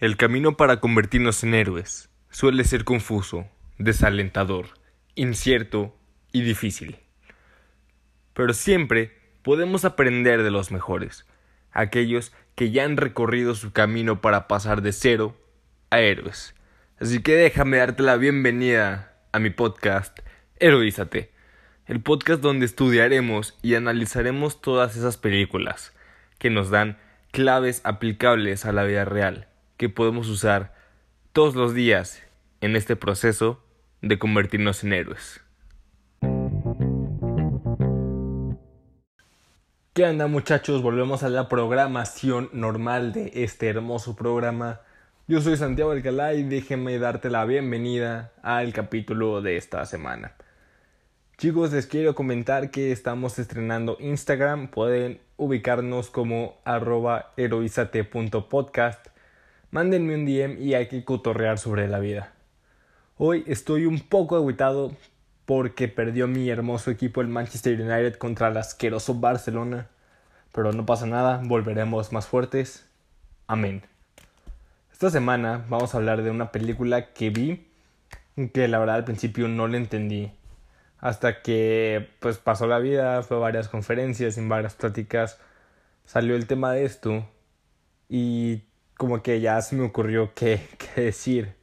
El camino para convertirnos en héroes suele ser confuso, desalentador, incierto y difícil. Pero siempre podemos aprender de los mejores, aquellos que ya han recorrido su camino para pasar de cero a héroes. Así que déjame darte la bienvenida a mi podcast Heroízate, el podcast donde estudiaremos y analizaremos todas esas películas que nos dan claves aplicables a la vida real que podemos usar todos los días en este proceso de convertirnos en héroes. ¿Qué onda muchachos? Volvemos a la programación normal de este hermoso programa. Yo soy Santiago Alcalá y déjenme darte la bienvenida al capítulo de esta semana. Chicos, les quiero comentar que estamos estrenando Instagram. Pueden ubicarnos como arroba heroizate.podcast mándenme un DM y hay que cotorrear sobre la vida. Hoy estoy un poco aguitado porque perdió mi hermoso equipo el Manchester United contra el asqueroso Barcelona. Pero no pasa nada, volveremos más fuertes. Amén. Esta semana vamos a hablar de una película que vi que la verdad al principio no le entendí. Hasta que pues pasó la vida, fue a varias conferencias, en varias pláticas, salió el tema de esto y como que ya se me ocurrió qué, qué decir,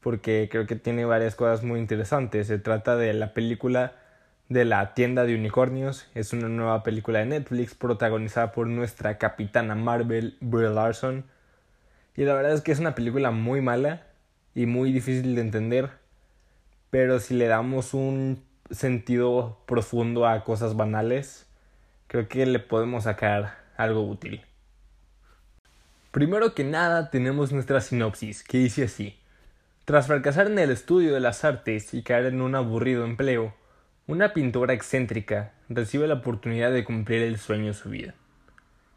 porque creo que tiene varias cosas muy interesantes. Se trata de la película de la tienda de unicornios. Es una nueva película de Netflix protagonizada por nuestra capitana Marvel, Brie Larson. Y la verdad es que es una película muy mala y muy difícil de entender. Pero si le damos un sentido profundo a cosas banales, creo que le podemos sacar algo útil. Primero que nada tenemos nuestra sinopsis, que dice así. Tras fracasar en el estudio de las artes y caer en un aburrido empleo, una pintora excéntrica recibe la oportunidad de cumplir el sueño de su vida.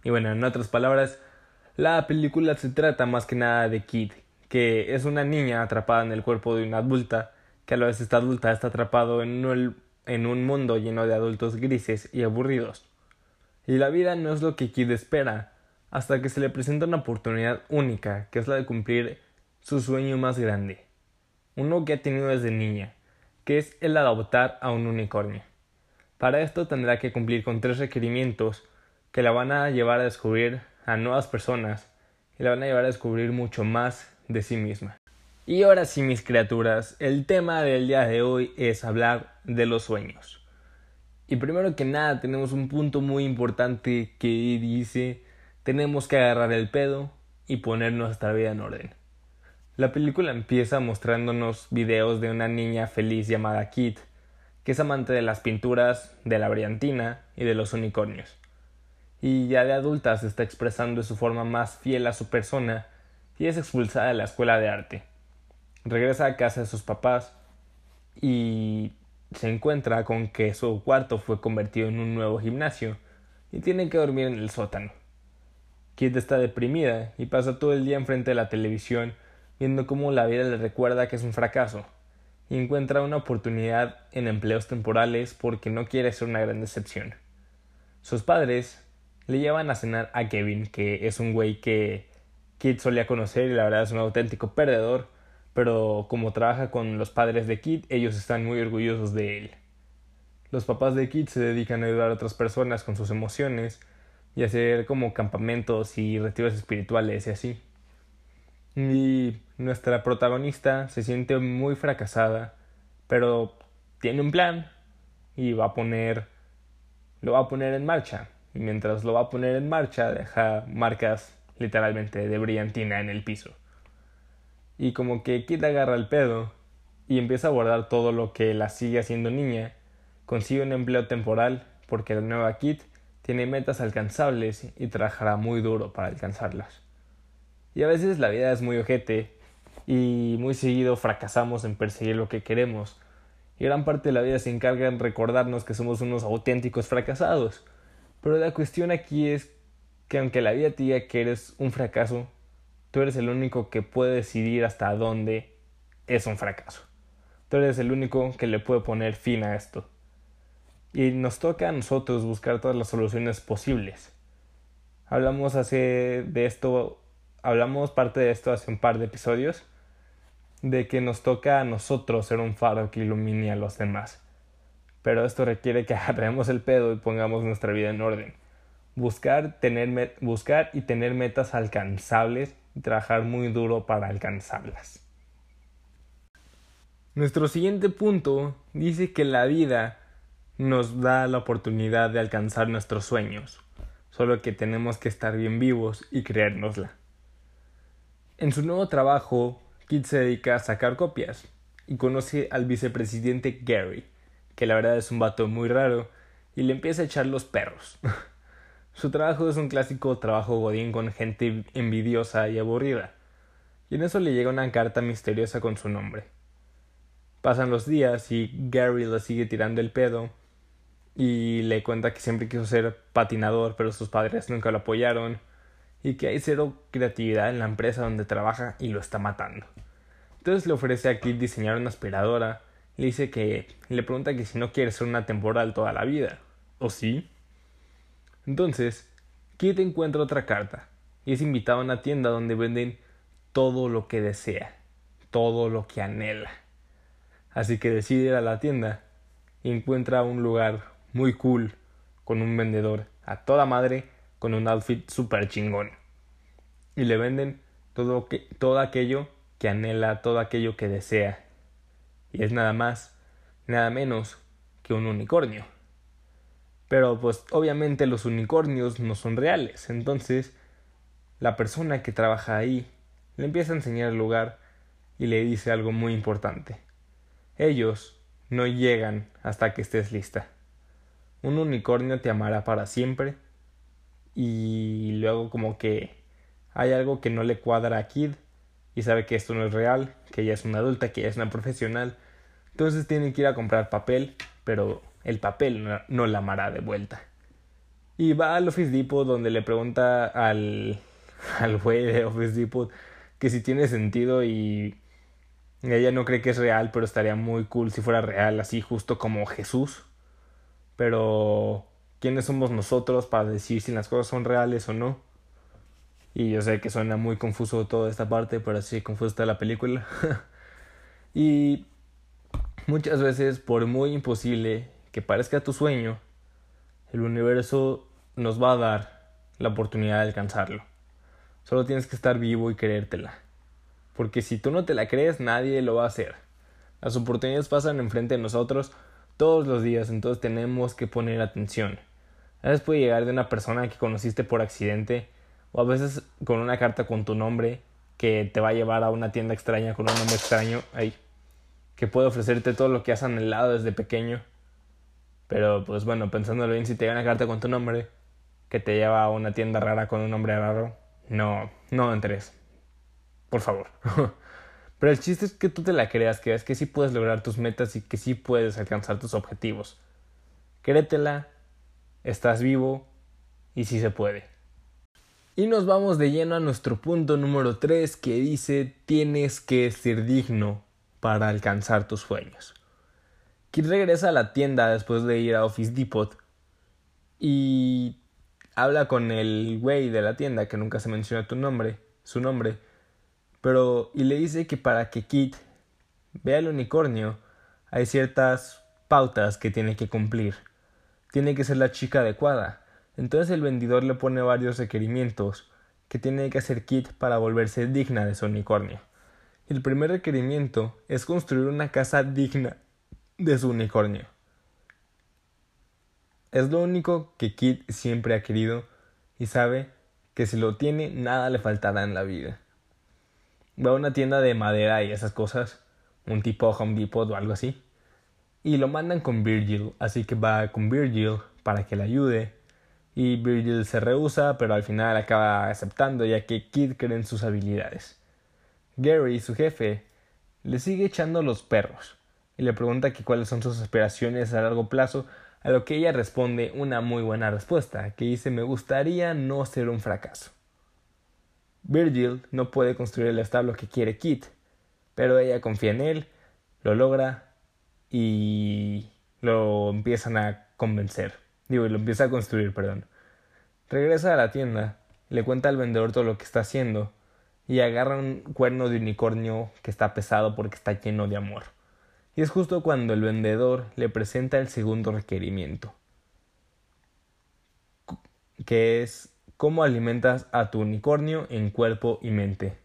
Y bueno, en otras palabras, la película se trata más que nada de Kid, que es una niña atrapada en el cuerpo de una adulta, que a la vez esta adulta está atrapado en un, en un mundo lleno de adultos grises y aburridos. Y la vida no es lo que Kid espera, hasta que se le presenta una oportunidad única, que es la de cumplir su sueño más grande, uno que ha tenido desde niña, que es el adoptar a un unicornio. Para esto tendrá que cumplir con tres requerimientos que la van a llevar a descubrir a nuevas personas y la van a llevar a descubrir mucho más de sí misma. Y ahora sí, mis criaturas, el tema del día de hoy es hablar de los sueños. Y primero que nada tenemos un punto muy importante que dice tenemos que agarrar el pedo y poner nuestra vida en orden. La película empieza mostrándonos videos de una niña feliz llamada Kit, que es amante de las pinturas, de la brillantina y de los unicornios. Y ya de adulta se está expresando de su forma más fiel a su persona y es expulsada de la escuela de arte. Regresa a casa de sus papás y se encuentra con que su cuarto fue convertido en un nuevo gimnasio y tiene que dormir en el sótano. Kit está deprimida y pasa todo el día enfrente de la televisión viendo cómo la vida le recuerda que es un fracaso y encuentra una oportunidad en empleos temporales porque no quiere ser una gran decepción. Sus padres le llevan a cenar a Kevin, que es un güey que Kit solía conocer y la verdad es un auténtico perdedor, pero como trabaja con los padres de Kit, ellos están muy orgullosos de él. Los papás de Kit se dedican a ayudar a otras personas con sus emociones y hacer como campamentos y retiros espirituales y así. Y nuestra protagonista se siente muy fracasada, pero tiene un plan y va a poner lo va a poner en marcha y mientras lo va a poner en marcha deja marcas literalmente de brillantina en el piso. Y como que Kit agarra el pedo y empieza a guardar todo lo que la sigue haciendo niña, consigue un empleo temporal porque la nueva Kit tiene metas alcanzables y trabajará muy duro para alcanzarlas. Y a veces la vida es muy ojete y muy seguido fracasamos en perseguir lo que queremos. Y gran parte de la vida se encarga en recordarnos que somos unos auténticos fracasados. Pero la cuestión aquí es que aunque la vida te diga que eres un fracaso, tú eres el único que puede decidir hasta dónde es un fracaso. Tú eres el único que le puede poner fin a esto y nos toca a nosotros buscar todas las soluciones posibles. Hablamos hace de esto hablamos parte de esto hace un par de episodios, de que nos toca a nosotros ser un faro que ilumine a los demás. Pero esto requiere que agarremos el pedo y pongamos nuestra vida en orden. Buscar, tener, buscar y tener metas alcanzables y trabajar muy duro para alcanzarlas. Nuestro siguiente punto dice que la vida nos da la oportunidad de alcanzar nuestros sueños, solo que tenemos que estar bien vivos y creérnosla. En su nuevo trabajo, Kit se dedica a sacar copias y conoce al vicepresidente Gary, que la verdad es un vato muy raro, y le empieza a echar los perros. su trabajo es un clásico trabajo godín con gente envidiosa y aburrida, y en eso le llega una carta misteriosa con su nombre. Pasan los días y Gary le sigue tirando el pedo y le cuenta que siempre quiso ser patinador, pero sus padres nunca lo apoyaron y que hay cero creatividad en la empresa donde trabaja y lo está matando. Entonces le ofrece a Kit diseñar una aspiradora, le dice que le pregunta que si no quiere ser una temporal toda la vida, ¿o sí? Entonces, Kit encuentra otra carta y es invitado a una tienda donde venden todo lo que desea, todo lo que anhela. Así que decide ir a la tienda y encuentra un lugar muy cool, con un vendedor a toda madre, con un outfit super chingón. Y le venden todo, que, todo aquello que anhela, todo aquello que desea. Y es nada más, nada menos que un unicornio. Pero pues obviamente los unicornios no son reales. Entonces la persona que trabaja ahí le empieza a enseñar el lugar y le dice algo muy importante. Ellos no llegan hasta que estés lista un unicornio te amará para siempre. Y luego como que hay algo que no le cuadra a Kid y sabe que esto no es real, que ella es una adulta, que ella es una profesional, entonces tiene que ir a comprar papel, pero el papel no, la amará de vuelta. Y va al Office Depot donde le pregunta al al güey de Office Depot que si tiene sentido y ella no cree que es real, pero estaría muy cool si fuera real, así justo como Jesús pero ¿quiénes somos nosotros para decir si las cosas son reales o no? Y yo sé que suena muy confuso toda esta parte, pero así confuso está la película. y muchas veces, por muy imposible que parezca tu sueño, el universo nos va a dar la oportunidad de alcanzarlo. Solo tienes que estar vivo y creértela. Porque si tú no te la crees, nadie lo va a hacer. Las oportunidades pasan enfrente de nosotros todos los días, entonces tenemos que poner atención. A veces puede llegar de una persona que conociste por accidente o a veces con una carta con tu nombre que te va a llevar a una tienda extraña con un nombre extraño ahí que puede ofrecerte todo lo que has anhelado desde pequeño. Pero pues bueno, pensándolo bien, si te llega una carta con tu nombre que te lleva a una tienda rara con un nombre raro, no, no entres. Por favor. Pero el chiste es que tú te la creas, que veas que sí puedes lograr tus metas y que sí puedes alcanzar tus objetivos. Créetela, estás vivo y sí se puede. Y nos vamos de lleno a nuestro punto número 3 que dice tienes que ser digno para alcanzar tus sueños. Kid regresa a la tienda después de ir a Office Depot y habla con el güey de la tienda que nunca se menciona tu nombre, su nombre, pero, y le dice que para que Kit vea el unicornio, hay ciertas pautas que tiene que cumplir. Tiene que ser la chica adecuada. Entonces el vendedor le pone varios requerimientos que tiene que hacer Kit para volverse digna de su unicornio. El primer requerimiento es construir una casa digna de su unicornio. Es lo único que Kit siempre ha querido y sabe que si lo tiene nada le faltará en la vida va a una tienda de madera y esas cosas, un tipo Home Depot o algo así, y lo mandan con Virgil, así que va con Virgil para que le ayude, y Virgil se rehúsa, pero al final acaba aceptando ya que Kid cree en sus habilidades. Gary, su jefe, le sigue echando los perros y le pregunta que cuáles son sus aspiraciones a largo plazo, a lo que ella responde una muy buena respuesta, que dice me gustaría no ser un fracaso. Virgil no puede construir el establo que quiere Kit, pero ella confía en él, lo logra y lo empiezan a convencer. Digo, y lo empieza a construir, perdón. Regresa a la tienda, le cuenta al vendedor todo lo que está haciendo y agarra un cuerno de unicornio que está pesado porque está lleno de amor. Y es justo cuando el vendedor le presenta el segundo requerimiento, que es cómo alimentas a tu unicornio en cuerpo y mente.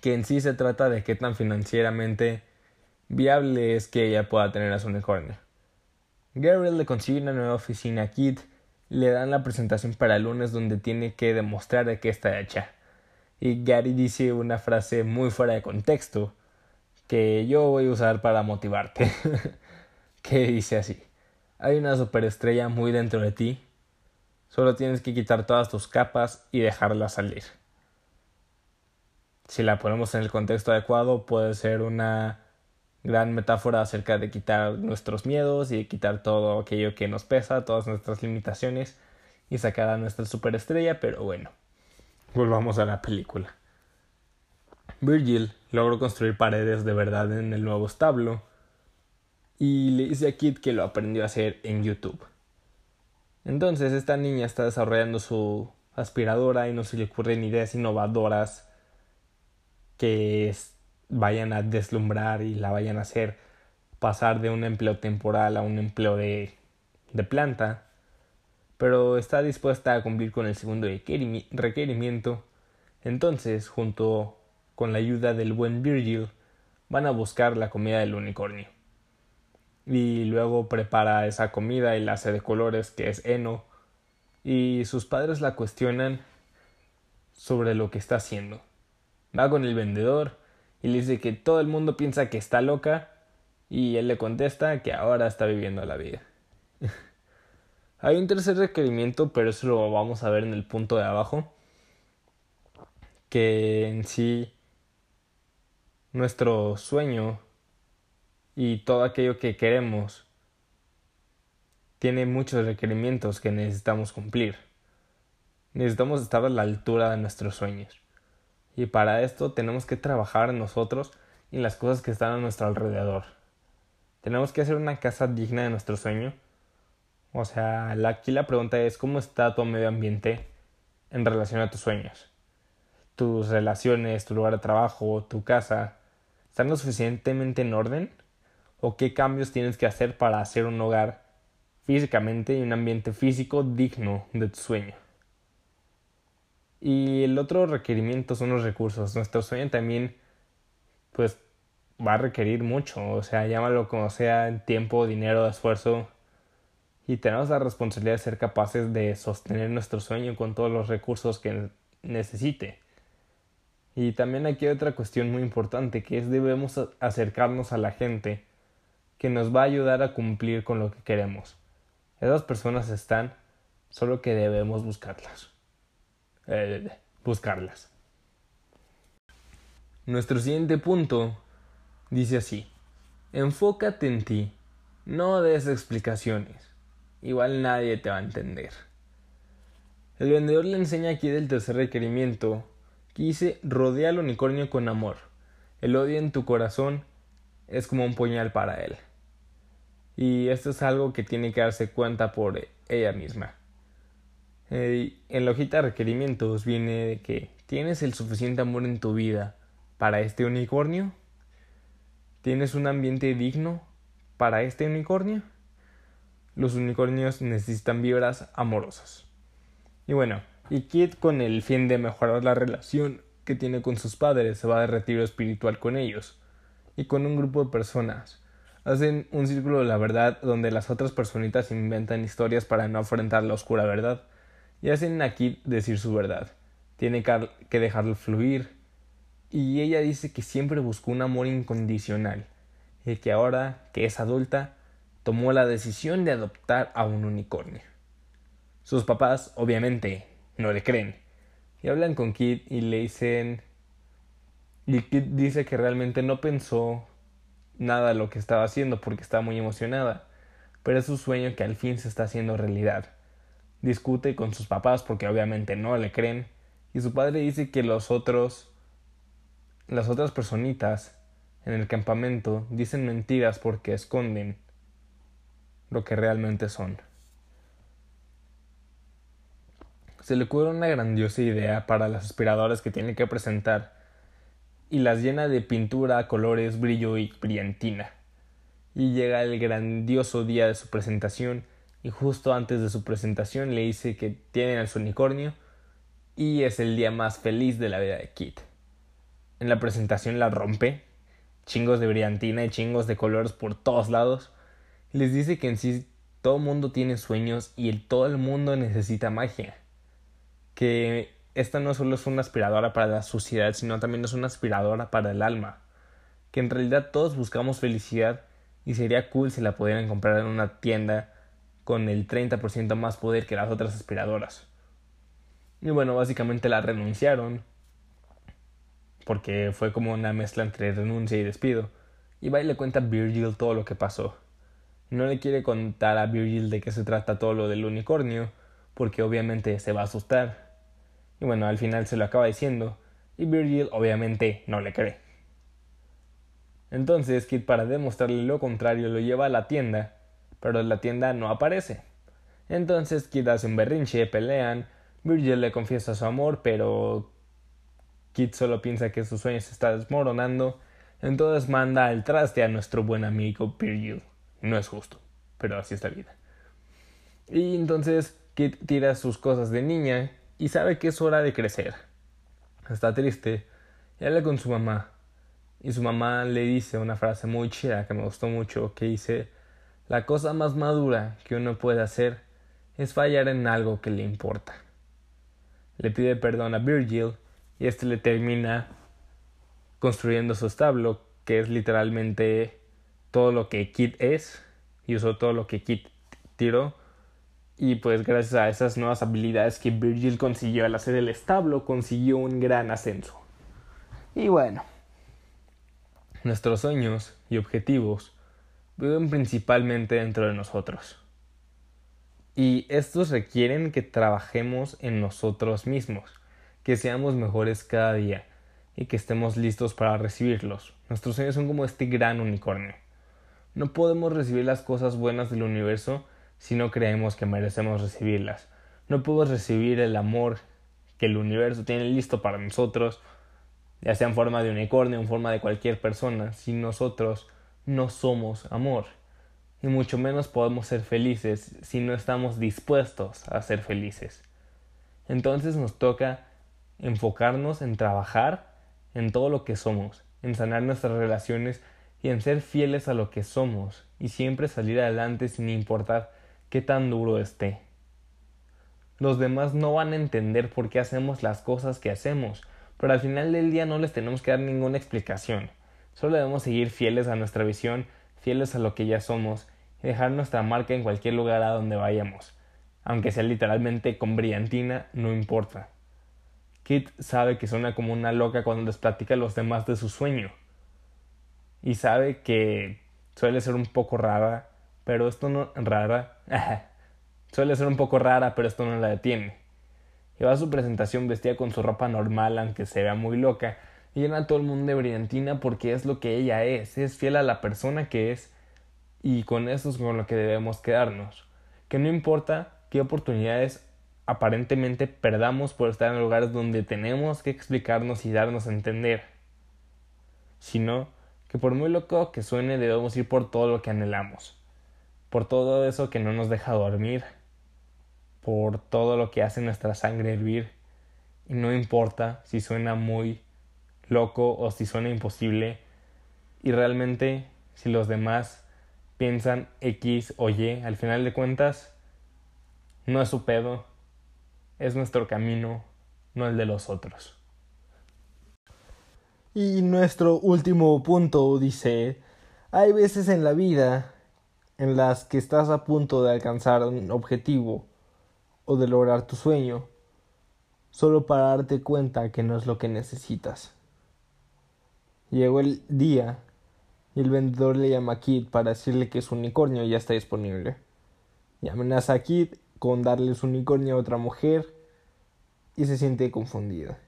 Que en sí se trata de qué tan financieramente viable es que ella pueda tener a su unicornio. Gary le consigue una nueva oficina a Kit le dan la presentación para el lunes donde tiene que demostrar de qué está hecha. Y Gary dice una frase muy fuera de contexto que yo voy a usar para motivarte. que dice así. Hay una superestrella muy dentro de ti. Solo tienes que quitar todas tus capas y dejarla salir. Si la ponemos en el contexto adecuado, puede ser una gran metáfora acerca de quitar nuestros miedos y de quitar todo aquello que nos pesa, todas nuestras limitaciones y sacar a nuestra superestrella, pero bueno, volvamos a la película. Virgil logró construir paredes de verdad en el nuevo establo y le dice a Kit que lo aprendió a hacer en YouTube. Entonces esta niña está desarrollando su aspiradora y no se le ocurren ideas innovadoras que vayan a deslumbrar y la vayan a hacer pasar de un empleo temporal a un empleo de, de planta, pero está dispuesta a cumplir con el segundo requerimiento. Entonces, junto con la ayuda del buen Virgil, van a buscar la comida del unicornio. Y luego prepara esa comida y la hace de colores que es heno. Y sus padres la cuestionan sobre lo que está haciendo. Va con el vendedor y le dice que todo el mundo piensa que está loca y él le contesta que ahora está viviendo la vida. Hay un tercer requerimiento, pero eso lo vamos a ver en el punto de abajo, que en sí nuestro sueño y todo aquello que queremos tiene muchos requerimientos que necesitamos cumplir. Necesitamos estar a la altura de nuestros sueños. Y para esto tenemos que trabajar nosotros y las cosas que están a nuestro alrededor. Tenemos que hacer una casa digna de nuestro sueño. O sea, aquí la pregunta es ¿cómo está tu medio ambiente en relación a tus sueños? Tus relaciones, tu lugar de trabajo, tu casa, ¿están lo suficientemente en orden? ¿O qué cambios tienes que hacer para hacer un hogar físicamente y un ambiente físico digno de tu sueño? Y el otro requerimiento son los recursos. Nuestro sueño también, pues, va a requerir mucho. O sea, llámalo como sea, tiempo, dinero, esfuerzo. Y tenemos la responsabilidad de ser capaces de sostener nuestro sueño con todos los recursos que necesite. Y también aquí hay otra cuestión muy importante, que es debemos acercarnos a la gente que nos va a ayudar a cumplir con lo que queremos. Esas personas están, solo que debemos buscarlas. Eh, buscarlas. Nuestro siguiente punto dice así, enfócate en ti, no des explicaciones, igual nadie te va a entender. El vendedor le enseña aquí del tercer requerimiento que dice rodea al unicornio con amor. El odio en tu corazón es como un puñal para él. Y esto es algo que tiene que darse cuenta por ella misma. Eh, en la hojita de requerimientos viene que tienes el suficiente amor en tu vida para este unicornio. ¿Tienes un ambiente digno para este unicornio? Los unicornios necesitan vibras amorosas. Y bueno, y Kit con el fin de mejorar la relación que tiene con sus padres se va de retiro espiritual con ellos y con un grupo de personas. Hacen un círculo de la verdad donde las otras personitas inventan historias para no afrontar la oscura verdad y hacen aquí decir su verdad. Tiene que dejarlo fluir. Y ella dice que siempre buscó un amor incondicional y que ahora que es adulta tomó la decisión de adoptar a un unicornio. Sus papás, obviamente, no le creen y hablan con Kit y le dicen y Kit dice que realmente no pensó nada lo que estaba haciendo porque estaba muy emocionada, pero es su sueño que al fin se está haciendo realidad. Discute con sus papás porque obviamente no le creen. Y su padre dice que los otros las otras personitas en el campamento dicen mentiras porque esconden lo que realmente son. se le ocurre una grandiosa idea para las aspiradoras que tiene que presentar y las llena de pintura, colores, brillo y brillantina. Y llega el grandioso día de su presentación y justo antes de su presentación le dice que tienen al su unicornio y es el día más feliz de la vida de Kit. En la presentación la rompe, chingos de brillantina y chingos de colores por todos lados. Les dice que en sí todo mundo tiene sueños y el, todo el mundo necesita magia que esta no solo es una aspiradora para la suciedad, sino también es una aspiradora para el alma. Que en realidad todos buscamos felicidad y sería cool si la pudieran comprar en una tienda con el 30% más poder que las otras aspiradoras. Y bueno, básicamente la renunciaron porque fue como una mezcla entre renuncia y despido. Y va y le cuenta a Virgil todo lo que pasó. No le quiere contar a Virgil de qué se trata todo lo del unicornio, porque obviamente se va a asustar. Y bueno, al final se lo acaba diciendo, y Virgil obviamente no le cree. Entonces Kid para demostrarle lo contrario lo lleva a la tienda, pero la tienda no aparece. Entonces Kid hace un berrinche, pelean, Virgil le confiesa su amor, pero Kid solo piensa que su sueño se está desmoronando, entonces manda al traste a nuestro buen amigo Virgil. No es justo, pero así es la vida. Y entonces Kid tira sus cosas de niña y sabe que es hora de crecer. Está triste y habla con su mamá. Y su mamá le dice una frase muy chida que me gustó mucho, que dice, la cosa más madura que uno puede hacer es fallar en algo que le importa. Le pide perdón a Virgil y este le termina construyendo su establo, que es literalmente todo lo que Kit es, y usó todo lo que Kit tiró y pues gracias a esas nuevas habilidades que Virgil consiguió al hacer el establo, consiguió un gran ascenso. Y bueno, nuestros sueños y objetivos viven principalmente dentro de nosotros. Y estos requieren que trabajemos en nosotros mismos, que seamos mejores cada día y que estemos listos para recibirlos. Nuestros sueños son como este gran unicornio. No podemos recibir las cosas buenas del universo si no creemos que merecemos recibirlas. No podemos recibir el amor que el universo tiene listo para nosotros, ya sea en forma de unicornio o en forma de cualquier persona, si nosotros no somos amor. Y mucho menos podemos ser felices si no estamos dispuestos a ser felices. Entonces nos toca enfocarnos en trabajar en todo lo que somos, en sanar nuestras relaciones y en ser fieles a lo que somos y siempre salir adelante sin importar qué tan duro esté. Los demás no van a entender por qué hacemos las cosas que hacemos, pero al final del día no les tenemos que dar ninguna explicación. Solo debemos seguir fieles a nuestra visión, fieles a lo que ya somos, y dejar nuestra marca en cualquier lugar a donde vayamos. Aunque sea literalmente con brillantina, no importa. Kit sabe que suena como una loca cuando les platica a los demás de su sueño. Y sabe que suele ser un poco rara pero esto no rara. Suele ser un poco rara, pero esto no la detiene. Lleva su presentación vestida con su ropa normal, aunque se vea muy loca, y llena a todo el mundo de brillantina porque es lo que ella es, es fiel a la persona que es, y con eso es con lo que debemos quedarnos. Que no importa qué oportunidades aparentemente perdamos por estar en lugares donde tenemos que explicarnos y darnos a entender, sino que por muy loco que suene debemos ir por todo lo que anhelamos por todo eso que no nos deja dormir, por todo lo que hace nuestra sangre hervir, y no importa si suena muy loco o si suena imposible, y realmente si los demás piensan X o Y, al final de cuentas, no es su pedo, es nuestro camino, no el de los otros. Y nuestro último punto dice, hay veces en la vida en las que estás a punto de alcanzar un objetivo o de lograr tu sueño, solo para darte cuenta que no es lo que necesitas. Llegó el día y el vendedor le llama a Kid para decirle que su unicornio ya está disponible. Y amenaza a Kid con darle su unicornio a otra mujer y se siente confundida.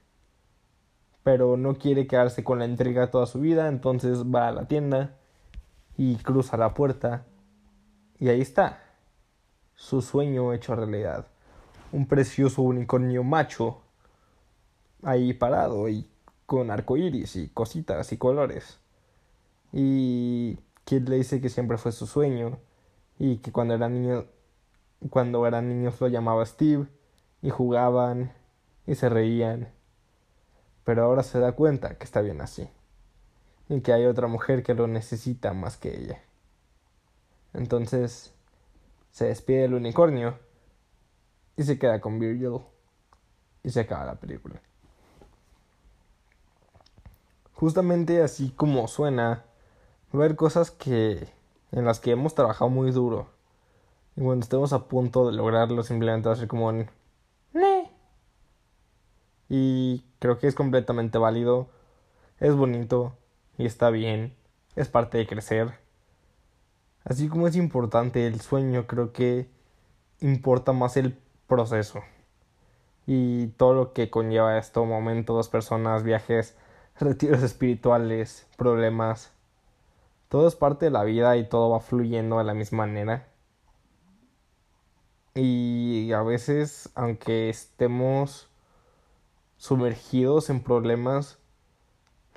Pero no quiere quedarse con la intriga toda su vida, entonces va a la tienda y cruza la puerta y ahí está, su sueño hecho realidad. un precioso unicornio macho ahí parado y con arcoíris y cositas y colores. Y Kid le dice que siempre fue su sueño y que cuando era niño cuando eran niños lo llamaba Steve y jugaban y se reían. Pero ahora se da cuenta que está bien así y que hay otra mujer que lo necesita más que ella. Entonces se despide del unicornio y se queda con Virgil y se acaba la película. Justamente así como suena, ver cosas que en las que hemos trabajado muy duro y cuando estemos a punto de lograrlo simplemente va a ser como un y creo que es completamente válido, es bonito y está bien, es parte de crecer. Así como es importante el sueño, creo que importa más el proceso y todo lo que conlleva esto, momentos, personas, viajes, retiros espirituales, problemas. Todo es parte de la vida y todo va fluyendo de la misma manera. Y a veces, aunque estemos sumergidos en problemas,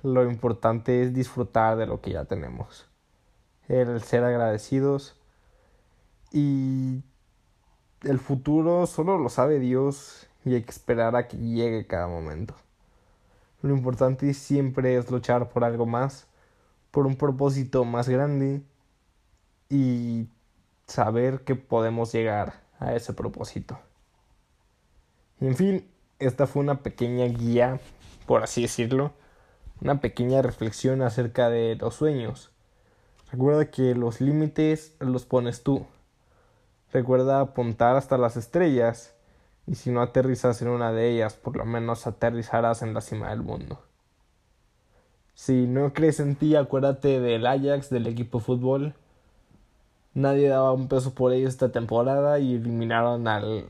lo importante es disfrutar de lo que ya tenemos. El ser agradecidos y el futuro solo lo sabe Dios y hay que esperar a que llegue cada momento. Lo importante siempre es luchar por algo más, por un propósito más grande y saber que podemos llegar a ese propósito. en fin, esta fue una pequeña guía, por así decirlo, una pequeña reflexión acerca de los sueños. Recuerda que los límites los pones tú. Recuerda apuntar hasta las estrellas y si no aterrizas en una de ellas, por lo menos aterrizarás en la cima del mundo. Si no crees en ti, acuérdate del Ajax, del equipo de fútbol. Nadie daba un peso por ellos esta temporada y eliminaron al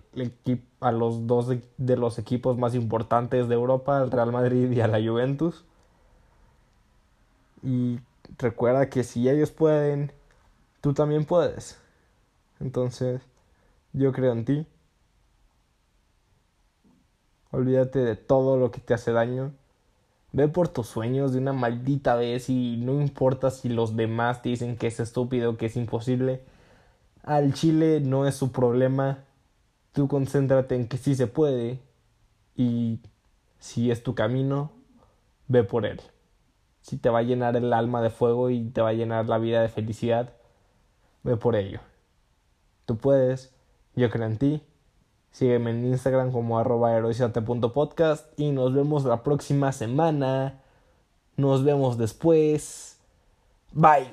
a los dos de los equipos más importantes de Europa, al Real Madrid y a la Juventus. Y recuerda que si ellos pueden, tú también puedes. Entonces, yo creo en ti. Olvídate de todo lo que te hace daño. Ve por tus sueños de una maldita vez y no importa si los demás te dicen que es estúpido, que es imposible. Al chile no es su problema. Tú concéntrate en que sí se puede y si es tu camino, ve por él. Si te va a llenar el alma de fuego y te va a llenar la vida de felicidad, ve por ello. Tú puedes, yo creo en ti. Sígueme en Instagram como arroba y nos vemos la próxima semana. Nos vemos después. Bye.